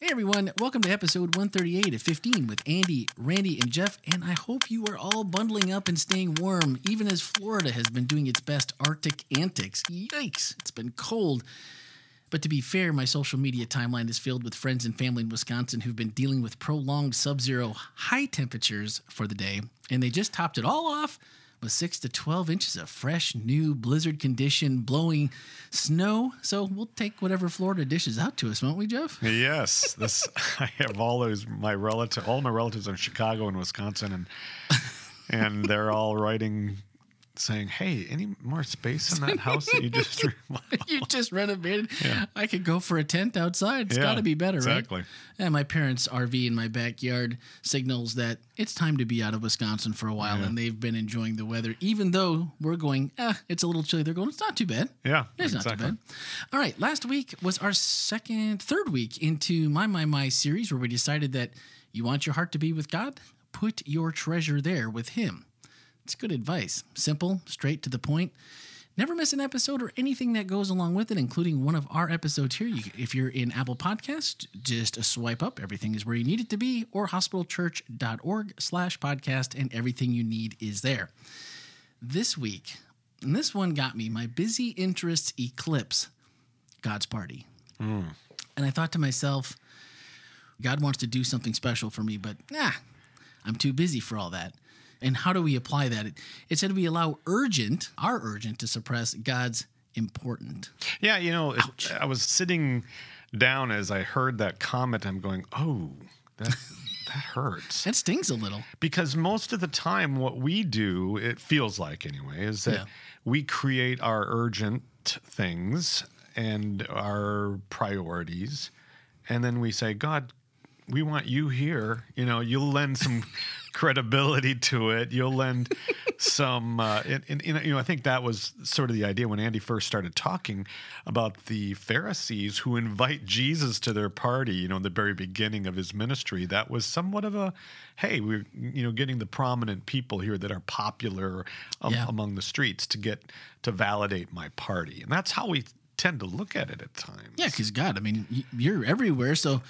Hey everyone, welcome to episode 138 of 15 with Andy, Randy, and Jeff. And I hope you are all bundling up and staying warm, even as Florida has been doing its best Arctic antics. Yikes, it's been cold. But to be fair, my social media timeline is filled with friends and family in Wisconsin who've been dealing with prolonged sub zero high temperatures for the day, and they just topped it all off with 6 to 12 inches of fresh, new blizzard condition blowing snow. So we'll take whatever Florida dishes out to us, won't we, Jeff? Yes, this I have all those my relative, all my relatives in Chicago and Wisconsin, and and they're all writing, saying, "Hey, any more space in that house that you just remodeled?" you just renovated. Yeah. I could go for a tent outside. It's Yeah, got to be better, exactly. right? And my parents' RV in my backyard signals that it's time to be out of Wisconsin for a while, and they've been enjoying the weather, even though we're going. Ah, it's a little chilly. They're going. It's not too bad. Yeah, It's not too bad. All right. Last week was our second, third week into My My My series where we decided that you want your heart to be with God? Put your treasure there with Him. It's good advice. Simple, straight to the point. Never miss an episode or anything that goes along with it, including one of our episodes here. You, if you're in Apple Podcast, just swipe up. Everything is where you need it to be, or hospitalchurch.org slash podcast, and everything you need is there. This week, and this one got me, my busy interests eclipse God's party. Hmm. And I thought to myself, God wants to do something special for me, but nah, I'm too busy for all that. And how do we apply that? It, it said we allow urgent, our urgent, to suppress God's important. Yeah, you know, I was sitting down as I heard that comment. I'm going, "Oh, that that hurts." That stings a little. because most of the time what we do it feels like anyway is that Yeah. we create our urgent things and our priorities and then we say god we want you here you know you'll lend some credibility to it. You'll lend some uh, and, and, you know i think that was sort of the idea when andy first started talking about the pharisees who invite jesus to their party you know in the very beginning of his ministry. That was somewhat of a hey we're you know getting the prominent people here that are popular um, Yeah. among the streets to get to validate my party. And that's how we tend to look at it at times. Yeah, because God, I mean, you're everywhere, so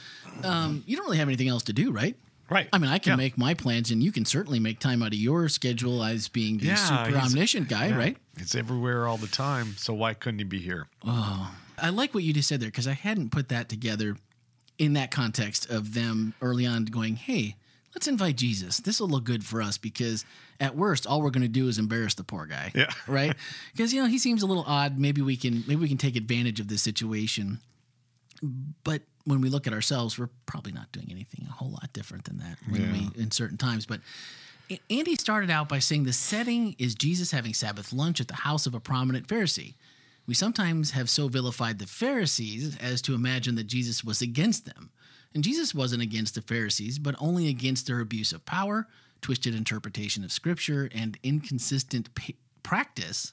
um, you don't really have anything else to do, right? Right I mean, I can Yeah. make my plans, and you can certainly make time out of your schedule as being the Yeah, super omniscient guy, Yeah. right? It's everywhere all the time. So why couldn't he be here? Oh, I like what you just said there because I hadn't put that together in that context of them early on going, hey, let's invite Jesus. This will look good for us because at worst, all we're going to do is embarrass the poor guy. Yeah. Right. Because, you know, he seems a little odd. Maybe we can, maybe we can take advantage of this situation. But when we look at ourselves, we're probably not doing anything a whole lot different than that when Yeah. we, in certain times. But Andy started out by saying the setting is Jesus having Sabbath lunch at the house of a prominent Pharisee. We sometimes have so vilified the Pharisees as to imagine that Jesus was against them. And Jesus wasn't against the Pharisees, but only against their abuse of power, twisted interpretation of Scripture, and inconsistent pa- practice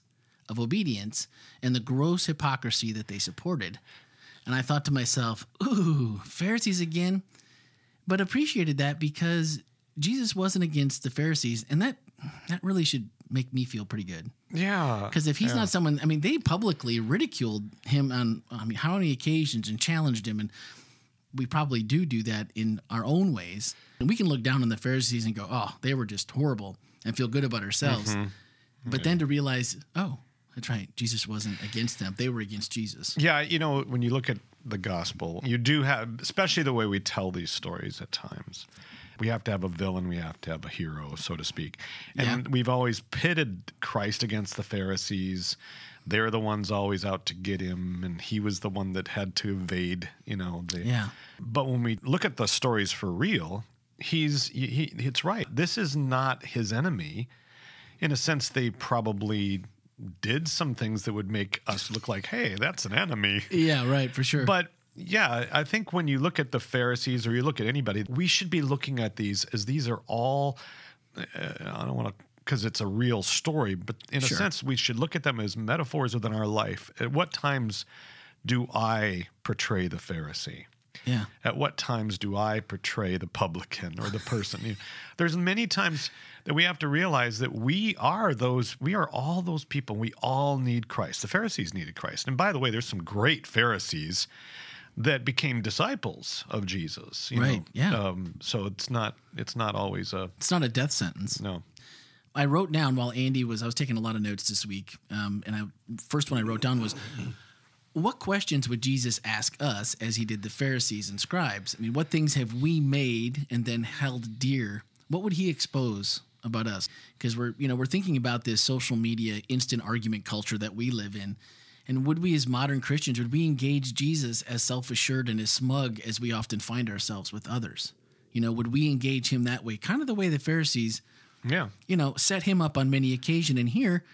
of obedience, and the gross hypocrisy that they supported. And I thought to myself, ooh, Pharisees again? But appreciated that because Jesus wasn't against the Pharisees, and that that really should make me feel pretty good. Yeah. Because if he's yeah. not someone, I mean, they publicly ridiculed him on, I mean, how many occasions and challenged him, and we probably do do that in our own ways. And we can look down on the Pharisees and go, "Oh, they were just horrible," and feel good about ourselves. Mm-hmm. But then to realize, oh, that's right, Jesus wasn't against them; they were against Jesus. Yeah, you know, when you look at the gospel, you do have, especially the way we tell these stories at times, we have to have a villain, we have to have a hero, so to speak. And Yeah. we've always pitted Christ against the Pharisees. They're the ones always out to get him, and he was the one that had to evade, you know. The, Yeah. But when we look at the stories for real, he's he, he, it's right. This is not his enemy. In a sense, they probably did some things that would make us look like, hey, that's an enemy. Yeah, right, for sure. But yeah, I think when you look at the Pharisees or you look at anybody, we should be looking at these as these are all. Uh, I don't want to because it's a real story, but in Sure. a sense, we should look at them as metaphors within our life. At what times do I portray the Pharisee? Yeah, At what times do I portray the publican or the person? You know, there's many times that we have to realize that we are those, we are all those people. We all need Christ. The Pharisees needed Christ. And by the way, there's some great Pharisees that became disciples of Jesus. you Right, know? yeah. Um, so it's not it's not always a It's not a death sentence. no. I wrote down while Andy was, I was taking a lot of notes this week. Um, and I, first one I wrote down was, what questions would Jesus ask us as he did the Pharisees and scribes? I mean, what things have we made and then held dear? What would he expose about us? Because we're, you know, we're thinking about this social media instant argument culture that we live in. And would we, as modern Christians, would we engage Jesus as self assured and as smug as we often find ourselves with others? You know, would we engage him that way? Kind of the way the Pharisees Yeah. you know, set him up on many occasion. And here,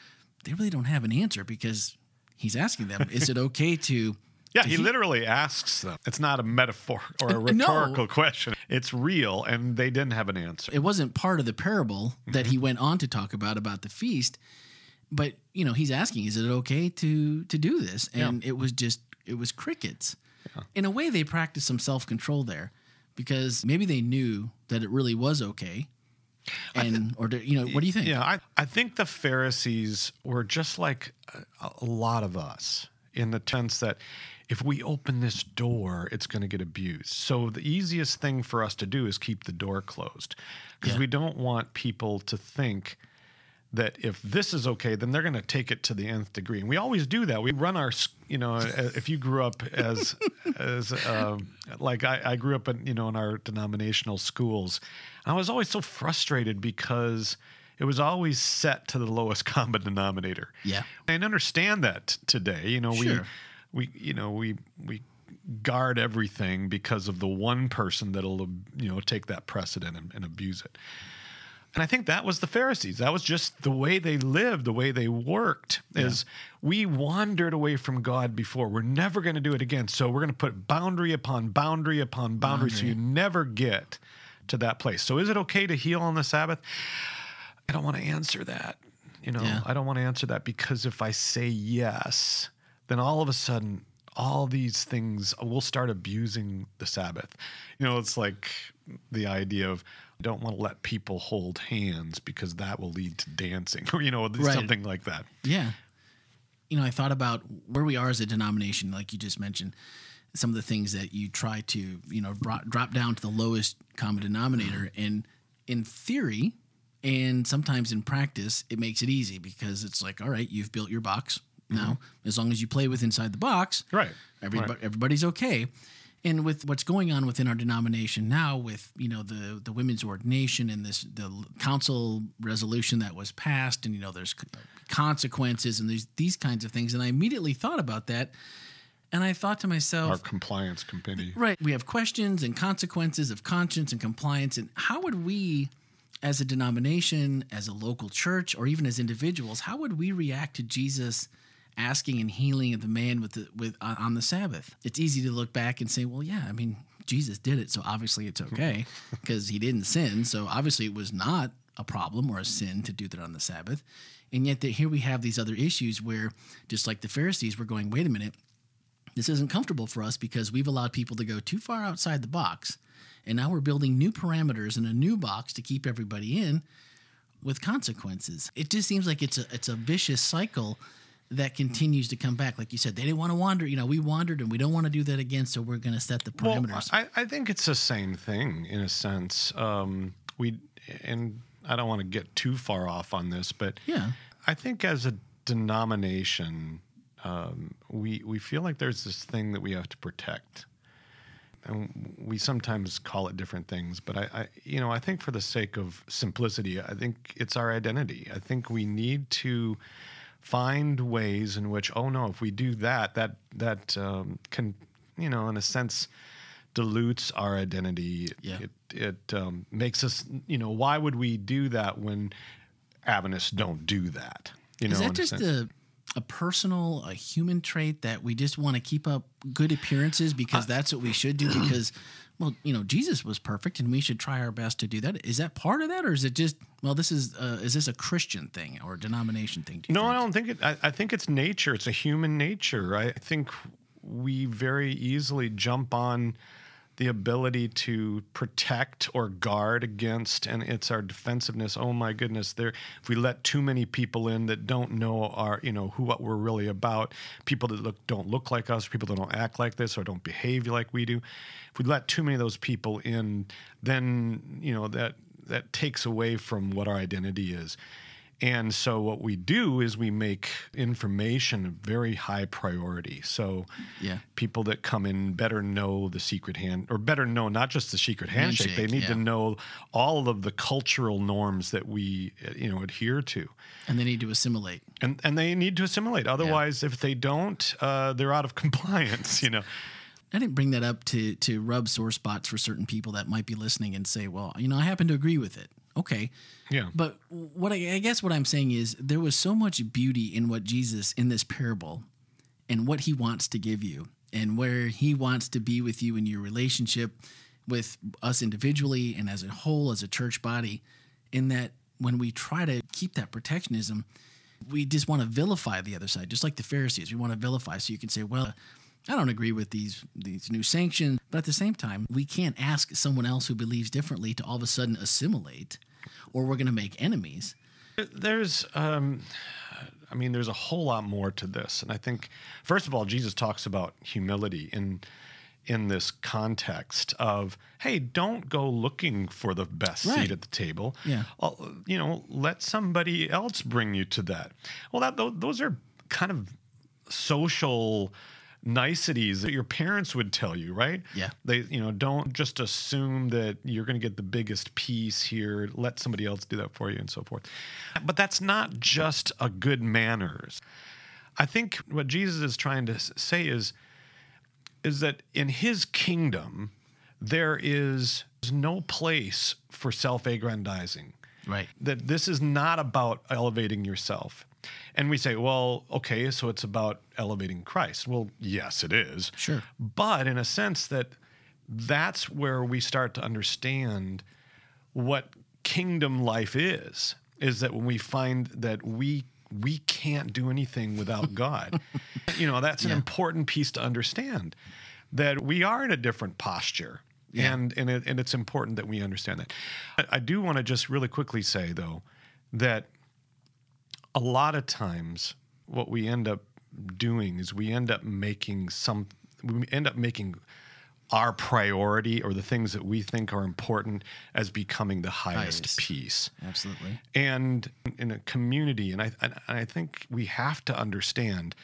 they really don't have an answer because he's asking them, "Is it okay to?" Yeah, he he- literally asks them. It's not a metaphor or a Uh, no. rhetorical question. It's real, and they didn't have an answer. It wasn't part of the parable that he went on to talk about about the feast, but you know, he's asking, "Is it okay to to do this?" And it was just it was crickets. In a way, they practiced some self control there because maybe they knew that it really was okay. And or do, you know, what do you think? Yeah, I, I think the Pharisees were just like a, a lot of us in the sense that if we open this door, it's going to get abused. So the easiest thing for us to do is keep the door closed because Yeah. we don't want people to think that if this is okay, then they're going to take it to the nth degree. And we always do that. We run our, you know, if you grew up as, as um, like I, I grew up in, you know, in our denominational schools, I was always so frustrated because it was always set to the lowest common denominator. Yeah. I understand that today. You know, Sure. we, we, you know, we, we guard everything because of the one person that'll, you know, take that precedent and, and abuse it. And I think that was the Pharisees. That was just the way they lived, the way they worked. Is we wandered away from God before. We're never going to do it again. So we're going to put boundary upon boundary upon boundary, so you never get to that place. So is it okay to heal on the Sabbath? I don't want to answer that. You know, Yeah. I don't want to answer that because if I say yes, then all of a sudden all these things we'll start abusing the Sabbath. You know, it's like the idea of Don't want to let people hold hands because that will lead to dancing or you know Right. something like that. Yeah. You know, I thought about where we are as a denomination, like you just mentioned, some of the things that you try to, you know, bro- drop down to the lowest common denominator. Uh-huh. And in theory, and sometimes in practice, it makes it easy because it's like, all right, you've built your box. Now, mm-hmm. as long as you play with inside the box, Right. Everybody, Right. everybody's okay. And with what's going on within our denomination now, with you know the the women's ordination and this the council resolution that was passed, and you know there's consequences and there's these kinds of things, and I immediately thought about that, and I thought to myself, Our compliance committee. Right. We have questions and consequences of conscience and compliance. And how would we, as a denomination, as a local church, or even as individuals, how would we react to Jesus asking and healing of the man with the with on on the Sabbath? It's easy to look back and say, well, yeah, I mean, Jesus did it, so obviously it's okay because he didn't sin. So obviously it was not a problem or a sin to do that on the Sabbath. And yet that here we have these other issues where, just like the Pharisees, were going, wait a minute, this isn't comfortable for us because we've allowed people to go too far outside the box. And now we're building new parameters in a new box to keep everybody in with consequences. It just seems like it's a it's a vicious cycle that continues to come back. Like you said, they didn't want to wander. You know, we wandered and we don't want to do that again, so we're going to set the Well, parameters. I, I think it's the same thing in a sense. Um, we and I don't want to get too far off on this, but yeah. I think as a denomination, um, we we feel like there's this thing that we have to protect, and we sometimes call it different things. But I, I, you know, I think for the sake of simplicity, I think it's our identity. I think we need to find ways in which, oh no, if we do that, that that um, can, you know, in a sense, dilutes our identity. Yeah. It it um, makes us, you know, why would we do that when Adventists don't do that? You know, Is that just sense. a a personal, a human trait that we just want to keep up good appearances because that's what we should do? Because, well, you know, Jesus was perfect, and we should try our best to do that. Is that part of that, or is it just well, this is uh, is this a Christian thing or a denomination thing? Do you No, think? I don't think it. I, I think it's nature. It's a human nature. I think we very easily jump on the ability to protect or guard against, and it's our defensiveness. Oh my goodness, there if we let too many people in that don't know our, you know, who what we're really about, people that look don't look like us, people that don't act like this or don't behave like we do. If we let too many of those people in, then you know that that takes away from what our identity is. And so what we do is we make information a very high priority. So Yeah. people that come in better know the secret hand or better know not just the secret handshake, Handshake, they need to know all of the cultural norms that we uh, you know adhere to. And they need to assimilate. And and they need to assimilate. Otherwise if they don't, uh, they're out of compliance, you know. I didn't bring that up to to rub sore spots for certain people that might be listening and say, "Well, you know, I happen to agree with it." Okay, Yeah. but what I, I guess what I'm saying is there was so much beauty in what Jesus in this parable, and what He wants to give you, and where He wants to be with you in your relationship with us individually and as a whole, as a church body. In that, when we try to keep that protectionism, we just want to vilify the other side, just like the Pharisees. We want to vilify, so you can say, "Well." I don't agree with these these new sanctions, but at the same time, we can't ask someone else who believes differently to all of a sudden assimilate, or we're going to make enemies. There's, um, I mean, there's a whole lot more to this, and I think, first of all, Jesus talks about humility in in this context of, hey, don't go looking for the best Right. seat at the table. Yeah. You know, let somebody else bring you to that. Well, that tho- those are kind of social niceties that your parents would tell you, right? Yeah. They, you know, don't just assume that you're going to get the biggest piece here. Let somebody else do that for you and so forth. But that's not just a good manners. I think what Jesus is trying to say is is that in his kingdom there is no place for self-aggrandizing Right. that this is not about elevating yourself. And we say, well, okay, so it's about elevating Christ. Well, yes, it is. Sure. But in a sense that that's where we start to understand what kingdom life is is that when we find that we we can't do anything without God. you know, that's an Yeah. important piece to understand that we are in a different posture. Yeah. And and, it, and it's important that we understand that. I, I do want to just really quickly say though that a lot of times what we end up doing is we end up making some we end up making our priority or the things that we think are important as becoming the highest, Highest. piece Absolutely. and in a community and I, and I think we have to understand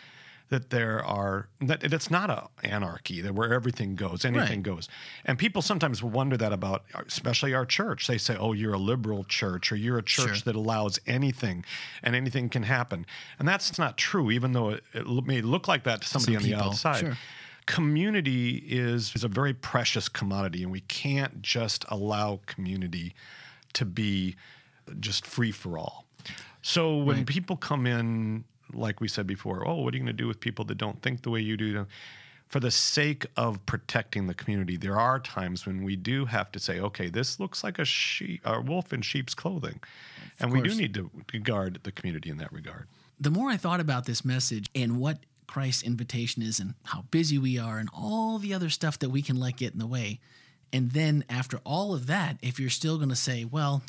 that there are that it's not a anarchy that where everything goes anything Right. goes and people sometimes wonder that about especially our church they say oh you're a liberal church or you're a church Sure. that allows anything and anything can happen and that's not true even though it, it may look like that to somebody Some on the outside sure. community is, is a very precious commodity and we can't just allow community to be just free for all so when Right. people come in like we said before oh what are you going to do with people that don't think the way you do for the sake of protecting the community there are times when we do have to say okay this looks like a sheep a wolf in sheep's clothing. And we do need to guard the community in that regard. The more I thought about this message and what Christ's invitation is and how busy we are and all the other stuff that we can let get in the way. And then after all of that, if you're still going to say, well,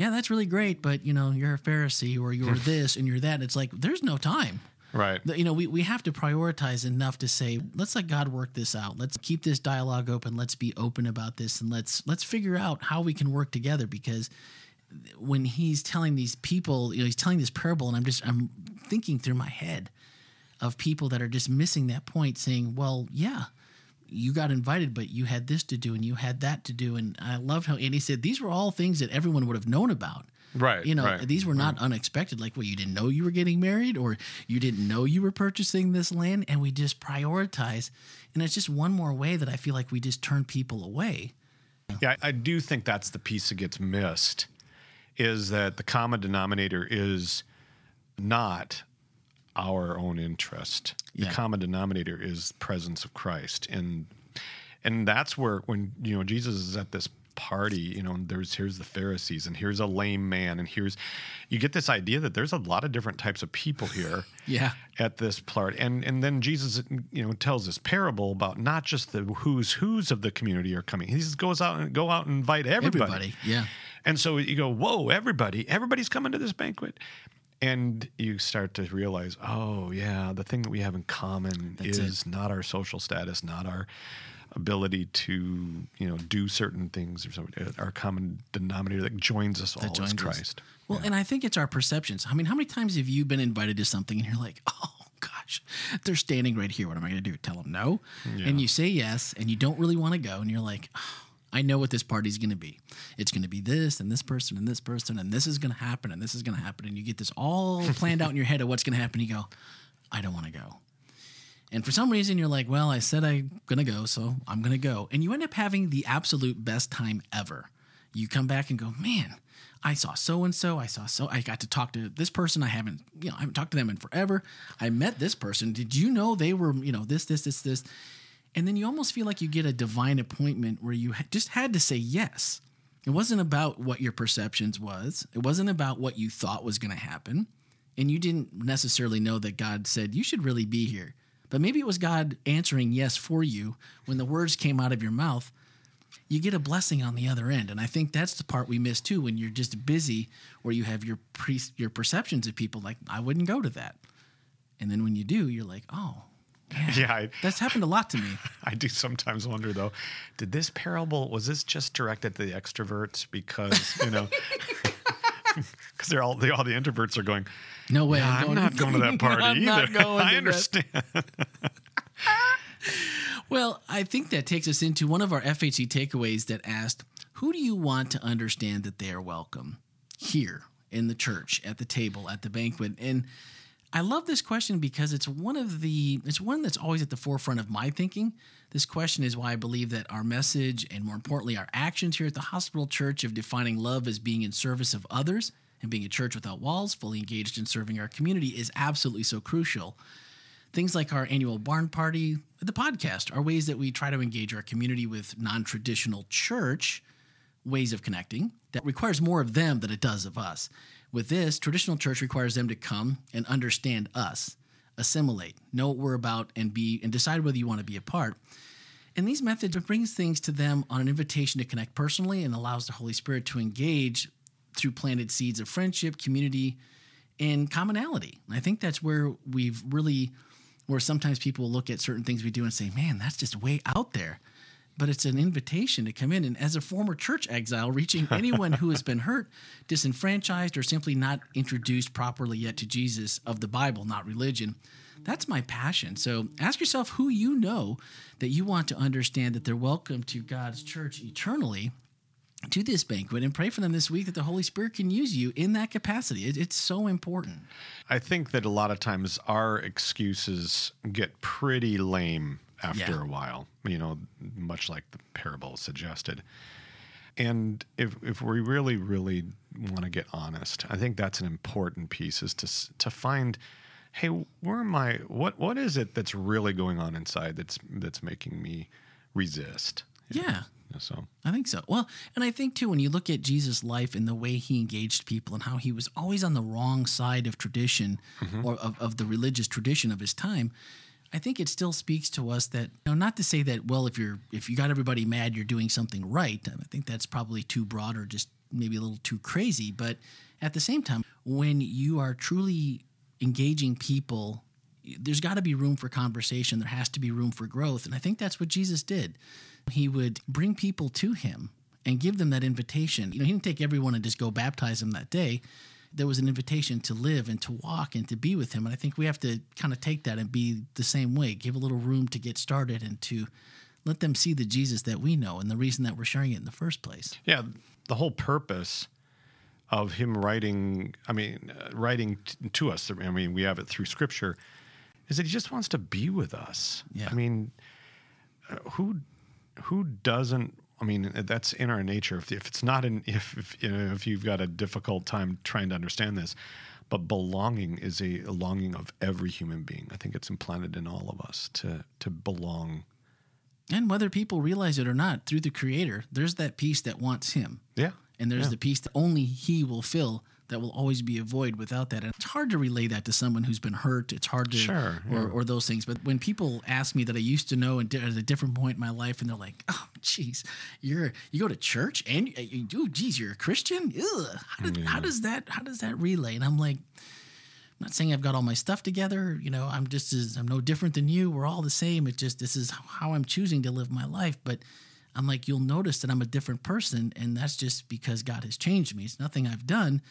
yeah, that's really great, but you know, you're a Pharisee or you're this and you're that, it's like there's no time. right. You know we, we have to prioritize enough to say let's let god work this out. Let's keep this dialogue open. Let's be open about this and let's let's figure out how we can work together because when he's telling these people you know he's telling this parable and i'm just i'm thinking through my head of people that are just missing that point saying well yeah you got invited but you had this to do and you had that to do. And i loved how and he said these were all things that everyone would have known about. Right you know right. these were not unexpected like well you didn't know you were getting married or you didn't know you were purchasing this land. And we just prioritize. And it's just one more way that i feel like we just turn people away. Yeah, I I do think that's the piece that gets missed is that the common denominator is not our own interest. Yeah. The common denominator is presence of Christ. And and that's where when you know Jesus is at this party, you know, and there's here's the Pharisees and here's a lame man and here's you get this idea that there's a lot of different types of people here Yeah. at this part. And and then Jesus, you know, tells this parable about not just the who's who's of the community are coming. He just goes out and go out and invite everybody. Everybody. Yeah. And so you go, whoa, everybody, everybody's coming to this banquet. And you start to realize, oh, yeah, the thing that we have in common That's is not our social status, not our ability to, you know, do certain things or something. Uh, our common denominator that joins us all That is joins us. Christ. Well, and I think it's our perceptions. I mean, how many times have you been invited to something and you're like, oh gosh, they're standing right here. What am I going to do? Tell them no? And you say yes, and you don't really want to go, and you're like, "Oh, I know what this party's going to be. It's going to be this and this person and this person, and this is going to happen and this is going to happen. And you get this all planned out in your head of what's going to happen. You go, I don't want to go. And for some reason, you're like, well, I said I'm going to go, so I'm going to go. And you end up having the absolute best time ever. You come back and go, man, I saw so and so. I saw so. I got to talk to this person. I haven't, you know, I haven't talked to them in forever. I met this person. Did you know they were, you know, this, this, this, this? And then you almost feel like you get a divine appointment where you ha- just had to say yes. It wasn't about what your perceptions was. It wasn't about what you thought was going to happen. And you didn't necessarily know that God said you should really be here. But maybe it was God answering yes for you when the words came out of your mouth. You get a blessing on the other end. And I think that's the part we miss too when you're just busy or you have your pre- your perceptions of people like I wouldn't go to that. And then when you do, you're like, "Oh, Yeah, I, that's happened a lot to me." I do sometimes wonder though, did this parable was this just directed to the extroverts because you know because they're all the all the introverts are going. No way. "Yeah, I'm not going to that party I'm either. I understand. Well, I think that takes us into one of our FHC takeaways that asked, Who do you want to understand that they are welcome here in the church, at the table, at the banquet? And I love this question because it's one of the it's one that's always at the forefront of my thinking. This question is why I believe that our message and more importantly our actions here at the hospital church of defining love as being in service of others and being a church without walls, fully engaged in serving our community is absolutely so crucial. Things like our annual barn party, the podcast, are ways that we try to engage our community with non traditional church ways of connecting that requires more of them than it does of us. With this, traditional church requires them to come and understand us, assimilate, know what we're about, and be and decide whether you want to be a part. And these methods brings things to them on an invitation to connect personally and allows the Holy Spirit to engage through planted seeds of friendship, community, and commonality. And I think that's where we've really, where sometimes people look at certain things we do and say, man, that's just way out there. But it's an invitation to come in. And as a former church exile, reaching anyone who has been hurt, disenfranchised, or simply not introduced properly yet to Jesus of the Bible, not religion, that's my passion. So ask yourself who you know that you want to understand that they're welcome to God's church eternally to this banquet and pray for them this week that the Holy Spirit can use you in that capacity. It, it's so important. I think that a lot of times our excuses get pretty lame after Yeah. a while, you know, much like the parable suggested. And if if we really really want to get honest, I think that's an important piece is to to find hey, where am I what what is it that's really going on inside that's that's making me resist? Yeah. So I think so. Well, and I think too, when you look at Jesus' life and the way he engaged people and how he was always on the wrong side of tradition mm-hmm. or of, of the religious tradition of his time, I think it still speaks to us that, you know, not to say that, well, if you're, if you got everybody mad, you're doing something right. I think that's probably too broad or just maybe a little too crazy. But at the same time, when you are truly engaging people, there's got to be room for conversation. There has to be room for growth. And I think that's what Jesus did. He would bring people to him and give them that invitation. You know, he didn't take everyone and just go baptize them that day. There was an invitation to live and to walk and to be with him. And I think we have to kind of take that and be the same way, give a little room to get started and to let them see the Jesus that we know and the reason that we're sharing it in the first place. Yeah, the whole purpose of him writing, I mean, uh, writing t- to us, I mean, we have it through scripture, is that he just wants to be with us. Yeah. I mean, uh, who who doesn't I mean, that's in our nature. If, if it's not in, if, if you know, if you've got a difficult time trying to understand this, but belonging is a, a longing of every human being. I think it's implanted in all of us to to belong And whether people realize it or not, through the Creator, there's that peace that wants Him. Yeah. And there's Yeah. the peace that only He will fill that will always be a void without that. And it's hard to relay that to someone who's been hurt. It's hard to, Sure, or, yeah. or those things. But when people ask me that I used to know and at a different point in my life, and they're like, "Oh, geez, you're you go to church and you, you oh, geez, you're a Christian. Ugh. How, did, how does that how does that relay?" And I'm like. I'm not saying I've got all my stuff together. You know, I'm just as I'm no different than you. We're all the same. It just this is how I'm choosing to live my life. But I'm like, you'll notice that I'm a different person, and that's just because God has changed me. It's nothing I've done,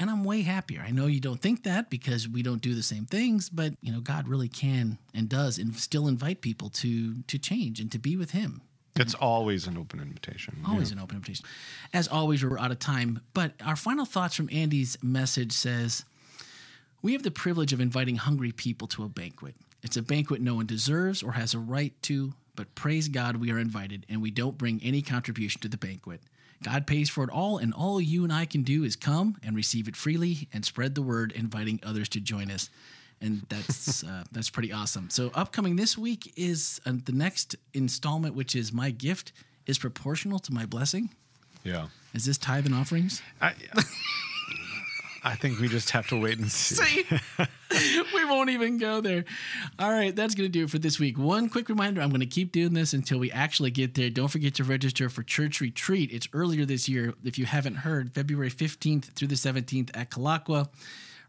and I'm way happier. I know you don't think that because we don't do the same things, but you know, God really can and does, and still invite people to to change and to be with Him. It's always an open invitation. Always know. an open invitation. As always, we're out of time, but our final thoughts from Andy's message says, We have the privilege of inviting hungry people to a banquet. It's a banquet no one deserves or has a right to, but praise God we are invited and we don't bring any contribution to the banquet. God pays for it all, and all you and I can do is come and receive it freely and spread the word, inviting others to join us. And that's uh, that's pretty awesome. So upcoming this week is uh, the next installment, which is my gift is proportional to my blessing. Yeah. Is this tithe and offerings? I, I think we just have to wait and see. See, we won't even go there. All right, that's going to do it for this week. One quick reminder I'm going to keep doing this until we actually get there. Don't forget to register for Church Retreat. It's earlier this year. If you haven't heard, February 15th through the 17th at Kulaqua.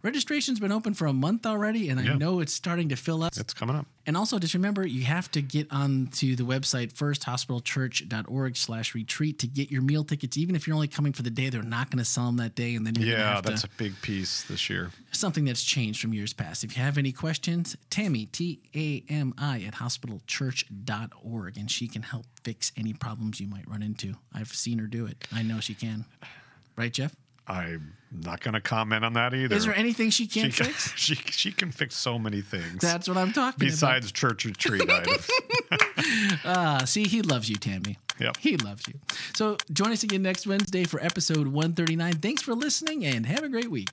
Registration's been open for a month already, and I know it's starting to fill up. It's coming up. And also, just remember, you have to get onto the website firsthospitalchurch.org slash retreat to get your meal tickets. Even if you're only coming for the day, they're not going to sell them that day. And then you're Yeah, that's to, a big piece this year. something that's changed from years past. If you have any questions, Tammy, T A M I, at hospitalchurch.org, and she can help fix any problems you might run into. I've seen her do it. I know she can. Right, Jeff? I'm not going to comment on that either. Is there anything she she can't can, fix? she, she can fix so many things. That's what I'm talking about. besides church retreat items. about. Uh, see, he loves you, Tammy. Yep. He loves you. So join us again next Wednesday for episode 139. Thanks for listening and have a great week.